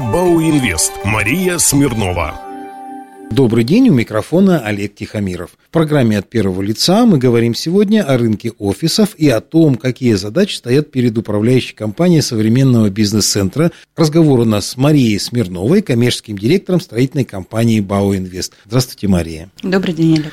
«Бау Инвест» Мария Смирнова. Добрый день, у микрофона Олег Тихомиров. В программе «От первого лица» мы говорим сегодня о рынке офисов и о том, какие задачи стоят перед управляющей компанией современного бизнес-центра. Разговор у нас с Марией Смирновой, коммерческим директором строительной компании «Бау Инвест». Здравствуйте, Мария. Добрый день, Олег.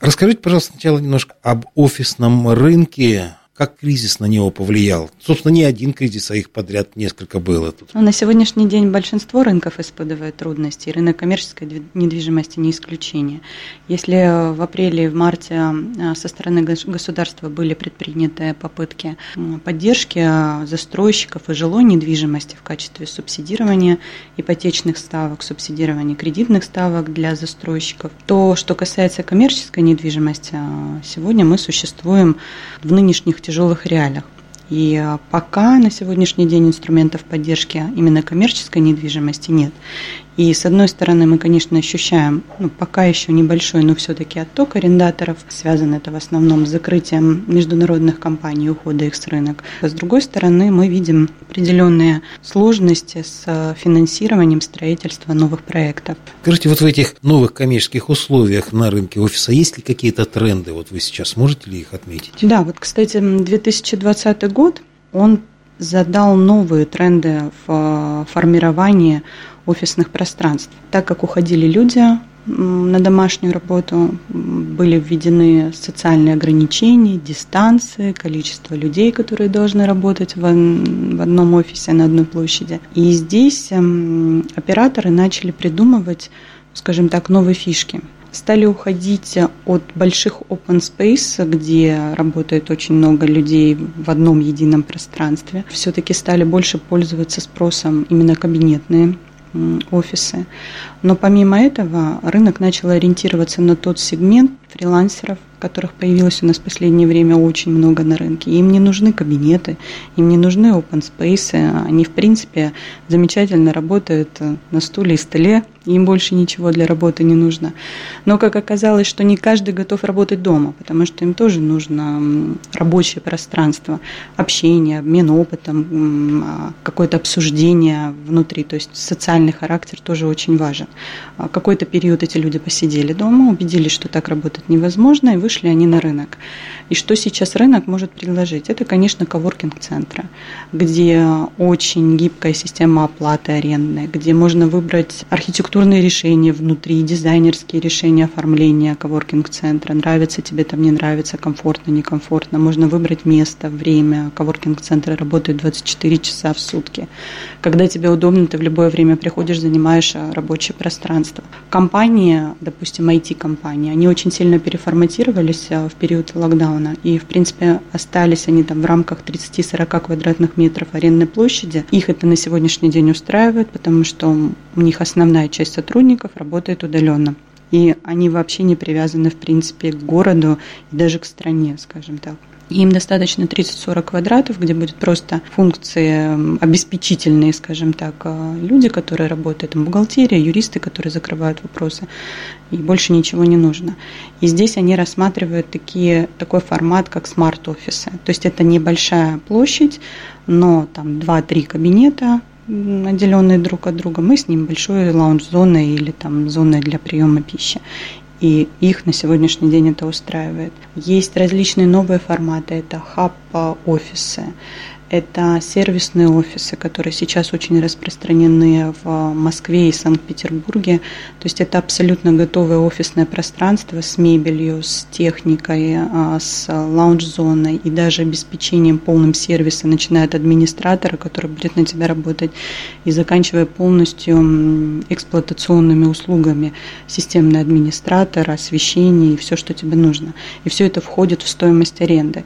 Расскажите, пожалуйста, сначала немножко об офисном рынке как кризис на него повлиял? Собственно, не один кризис, а их подряд несколько было тут. Ну, на сегодняшний день большинство рынков испытывает трудности, и рынок коммерческой недвижимости не исключение. Если в апреле и в марте а, со стороны государства были предприняты попытки поддержки а, застройщиков и жилой недвижимости в качестве субсидирования ипотечных ставок, субсидирования кредитных ставок для застройщиков, то, что касается коммерческой недвижимости, сегодня мы существуем в нынешних тяжелых реалиях. И а, пока на сегодняшний день инструментов поддержки именно коммерческой недвижимости нет. И с одной стороны мы, конечно, ощущаем, ну, пока еще небольшой, но все-таки отток арендаторов. Связано это в основном с закрытием международных компаний ухода их с рынок. А с другой стороны мы видим определенные сложности с э, финансированием строительства новых проектов. Скажите, вот в этих новых коммерческих условиях на рынке офиса есть ли какие-то тренды? Вот вы сейчас можете ли их отметить? Да, вот, кстати, 2020 год, он задал новые тренды в э, формировании офисных пространств. Так как уходили люди на домашнюю работу, были введены социальные ограничения, дистанции, количество людей, которые должны работать в, одном офисе на одной площади. И здесь эм, операторы начали придумывать, скажем так, новые фишки стали уходить от больших open space, где работает очень много людей в одном едином пространстве. Все-таки стали больше пользоваться спросом именно кабинетные офисы. Но помимо этого рынок начал ориентироваться на тот сегмент фрилансеров, которых появилось у нас в последнее время очень много на рынке. Им не нужны кабинеты, им не нужны open space. Они, в принципе, замечательно работают на стуле и столе, им больше ничего для работы не нужно. Но, как оказалось, что не каждый готов работать дома, потому что им тоже нужно рабочее пространство, общение, обмен опытом, а, какое-то обсуждение внутри, то есть социальный характер тоже очень важен. А, какой-то период эти люди посидели дома, убедились, что так работать невозможно, и вышли они на рынок. И что сейчас рынок может предложить? Это, конечно, коворкинг-центры, где очень гибкая система оплаты арендной, где можно выбрать архитектурные решения внутри, дизайнерские решения оформления коворкинг-центра. Нравится тебе там, не нравится, комфортно, некомфортно. Можно выбрать место, время. Коворкинг-центры работают 24 часа в сутки. Когда тебе удобно, ты в любое время приходишь, занимаешь рабочее пространство. Компании, допустим, IT-компании, они очень сильно переформатировались а, в период локдауна. И, в принципе, остались они там в рамках 30-40 квадратных метров арендной площади. Их это на сегодняшний день устраивает, потому что у них основная часть сотрудников работает удаленно. И они вообще не привязаны, в принципе, к городу и даже к стране, скажем так. Им достаточно 30-40 квадратов, где будут просто функции обеспечительные, скажем так, а, люди, которые работают, там, бухгалтерия, юристы, которые закрывают вопросы, и больше ничего не нужно. И здесь они рассматривают такие, такой формат, как смарт-офисы. То есть это небольшая площадь, но там 2-3 кабинета, отделенные друг от друга, мы с ним большой лаунж-зоной или там зоной для приема пищи и их на сегодняшний день это устраивает. Есть различные новые форматы, это хаб-офисы, это сервисные офисы, которые сейчас очень распространены в Москве и Санкт-Петербурге. То есть это абсолютно готовое офисное пространство с мебелью, с техникой, а, с лаунж-зоной и даже обеспечением полным сервиса, начиная от администратора, который будет на тебя работать, и заканчивая полностью эксплуатационными услугами, системный администратор, освещение и все, что тебе нужно. И все это входит в стоимость аренды.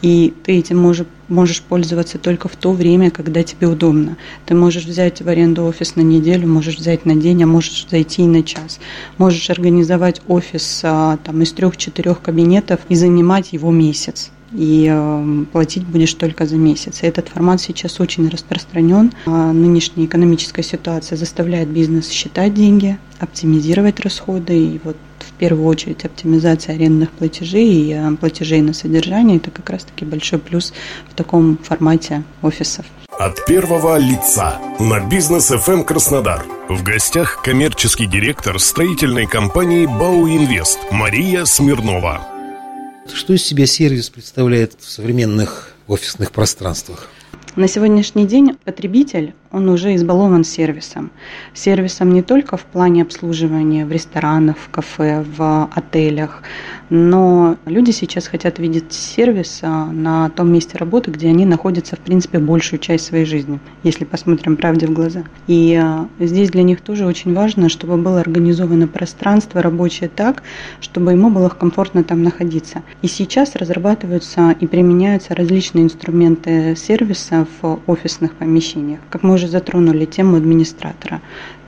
И ты этим можешь можешь пользоваться только в то время, когда тебе удобно. Ты можешь взять в аренду офис на неделю, можешь взять на день, а можешь зайти и на час. Можешь организовать офис а, там, из трех-четырех кабинетов и занимать его месяц и э, платить будешь только за месяц. Этот формат сейчас очень распространен. А нынешняя экономическая ситуация заставляет бизнес считать деньги, оптимизировать расходы. И вот в первую очередь оптимизация арендных платежей и э, платежей на содержание – это как раз-таки большой плюс в таком формате офисов. От первого лица на бизнес FM Краснодар. В гостях коммерческий директор строительной компании «Бауинвест» Мария Смирнова. Что из себя сервис представляет в современных офисных пространствах? На сегодняшний день потребитель он уже избалован сервисом. Сервисом не только в плане обслуживания в ресторанах, в кафе, в отелях, но люди сейчас хотят видеть сервис а, на том месте работы, где они находятся, в принципе, большую часть своей жизни, если посмотрим правде в глаза. И а, здесь для них тоже очень важно, чтобы было организовано пространство рабочее так, чтобы ему было комфортно там находиться. И сейчас разрабатываются и применяются различные инструменты сервиса в офисных помещениях. Как мы уже затронули тему администратора.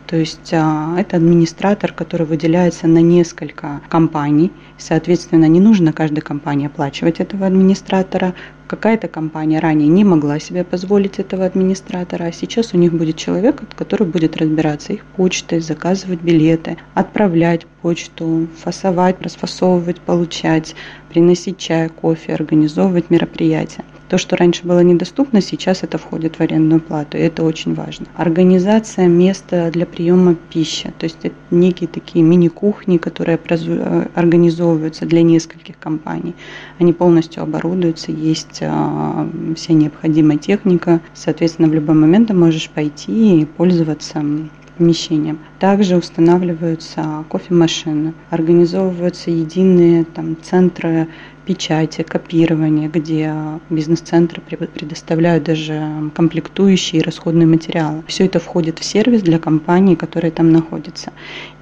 То есть а, это администратор, который выделяется на несколько компаний. Соответственно, не нужно каждой компании оплачивать этого администратора. Какая-то компания ранее не могла себе позволить этого администратора, а сейчас у них будет человек, который будет разбираться их почтой, заказывать билеты, отправлять почту, фасовать, расфасовывать, получать, приносить чай, кофе, организовывать мероприятия. То, что раньше было недоступно, сейчас это входит в арендную плату, и это очень важно. Организация места для приема пищи, то есть это некие такие мини-кухни, которые э, организовываются для нескольких компаний. Они полностью оборудуются, есть а, вся необходимая техника, соответственно, в любой момент ты можешь пойти и пользоваться помещением. Также устанавливаются кофемашины, организовываются единые там, центры печати, копирования, где бизнес-центры предоставляют даже комплектующие и расходные материалы. Все это входит в сервис для компании, которые там находятся.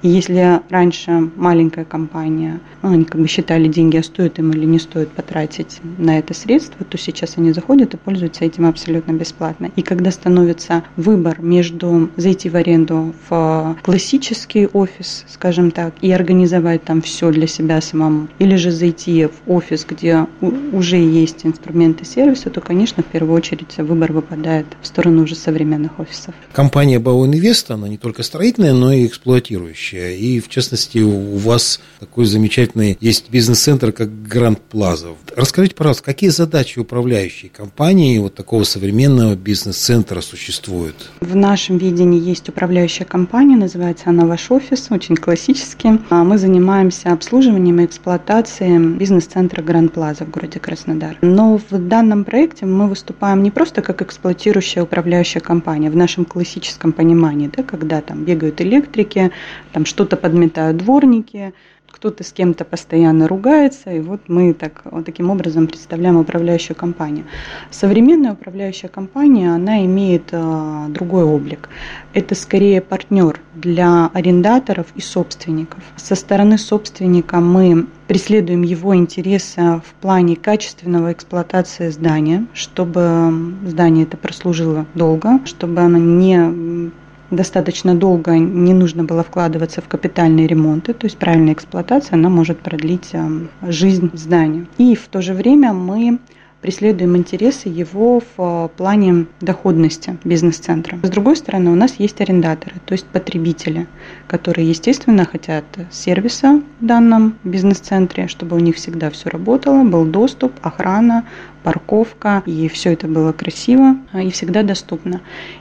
И если раньше маленькая компания, ну, они как бы считали деньги, а стоит им или не стоит потратить на это средство, то сейчас они заходят и пользуются этим абсолютно бесплатно. И когда становится выбор между зайти в аренду в классический офис, скажем так, и организовать там все для себя самому, или же зайти в офис где уже есть инструменты сервиса, то, конечно, в первую очередь выбор выпадает в сторону уже современных офисов. Компания Бау Инвест, она не только строительная, но и эксплуатирующая. И, в частности, у вас такой замечательный есть бизнес-центр, как Гранд Плаза. Расскажите, пожалуйста, какие задачи управляющей компании вот такого современного бизнес-центра существуют? В нашем видении есть управляющая компания, называется она «Ваш офис», очень классический. А мы занимаемся обслуживанием и эксплуатацией бизнес-центра Гранд Плаза в городе Краснодар. Но в данном проекте мы выступаем не просто как эксплуатирующая управляющая компания в нашем классическом понимании, да, когда там бегают электрики, там что-то подметают дворники, кто-то с кем-то постоянно ругается, и вот мы так, вот таким образом представляем управляющую компанию. Современная управляющая компания, она имеет э, другой облик. Это скорее партнер для арендаторов и собственников. Со стороны собственника мы преследуем его интересы в плане качественного эксплуатации здания, чтобы здание это прослужило долго, чтобы оно не достаточно долго не нужно было вкладываться в капитальные ремонты, то есть правильная эксплуатация, она может продлить эм, жизнь здания. И в то же время мы преследуем интересы его в э, плане доходности бизнес-центра. С другой стороны, у нас есть арендаторы, то есть потребители, которые, естественно, хотят сервиса в данном бизнес-центре, чтобы у них всегда все работало, был доступ, охрана, парковка, и все это было красиво и всегда доступно.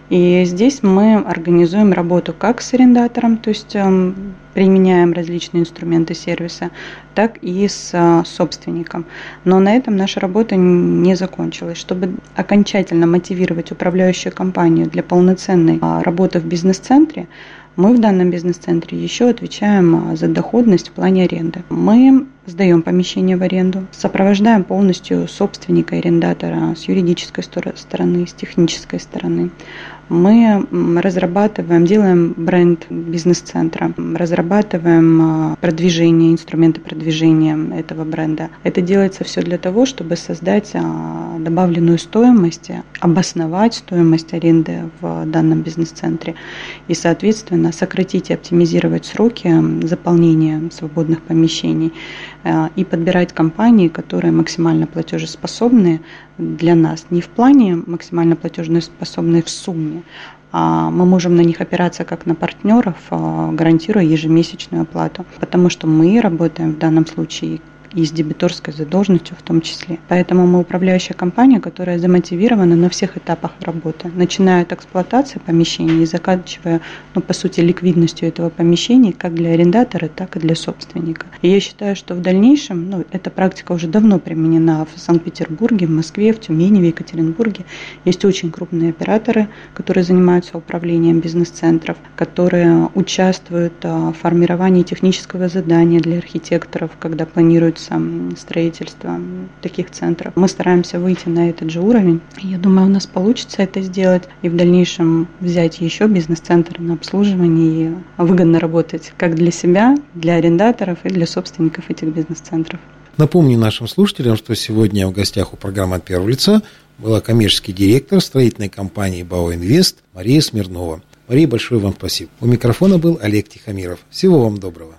И здесь мы организуем работу как с арендатором, то есть эм, применяем различные инструменты сервиса, так и с э, собственником. Но на этом наша работа не закончилась. Чтобы окончательно мотивировать управляющую компанию для полноценной а, работы в бизнес-центре, мы в данном бизнес-центре еще отвечаем а, за доходность в плане аренды. Мы сдаем помещение в аренду, сопровождаем полностью собственника арендатора с юридической стороны, с технической стороны мы разрабатываем, делаем бренд бизнес-центра, разрабатываем а, продвижение, инструменты продвижения этого бренда. Это делается все для того, чтобы создать а, добавленную стоимость, обосновать стоимость аренды в данном бизнес-центре и, соответственно, сократить и оптимизировать сроки заполнения свободных помещений и подбирать компании, которые максимально платежеспособные для нас. Не в плане максимально платежеспособные в сумме, а мы можем на них опираться как на партнеров, а, гарантируя ежемесячную оплату, потому что мы работаем в данном случае и с дебиторской задолженностью в том числе. Поэтому мы управляющая компания, которая замотивирована на всех этапах работы, начиная от эксплуатации помещения и заканчивая, ну, по сути, ликвидностью этого помещения как для арендатора, так и для собственника. И я считаю, что в дальнейшем, ну, эта практика уже давно применена в Санкт-Петербурге, в Москве, в Тюмени, в Екатеринбурге. Есть очень крупные операторы, которые занимаются управлением бизнес-центров, которые участвуют а, в формировании технического задания для архитекторов, когда планируют планируется строительство таких центров. Мы стараемся выйти на этот же уровень. Я думаю, у нас получится это сделать и в дальнейшем взять еще бизнес-центр на обслуживание и выгодно работать как для себя, для арендаторов и для собственников этих бизнес-центров. Напомню нашим слушателям, что сегодня в гостях у программы «От первого лица» была коммерческий директор строительной компании «Бао Инвест» Мария Смирнова. Мария, большое вам спасибо. У микрофона был Олег Тихомиров. Всего вам доброго.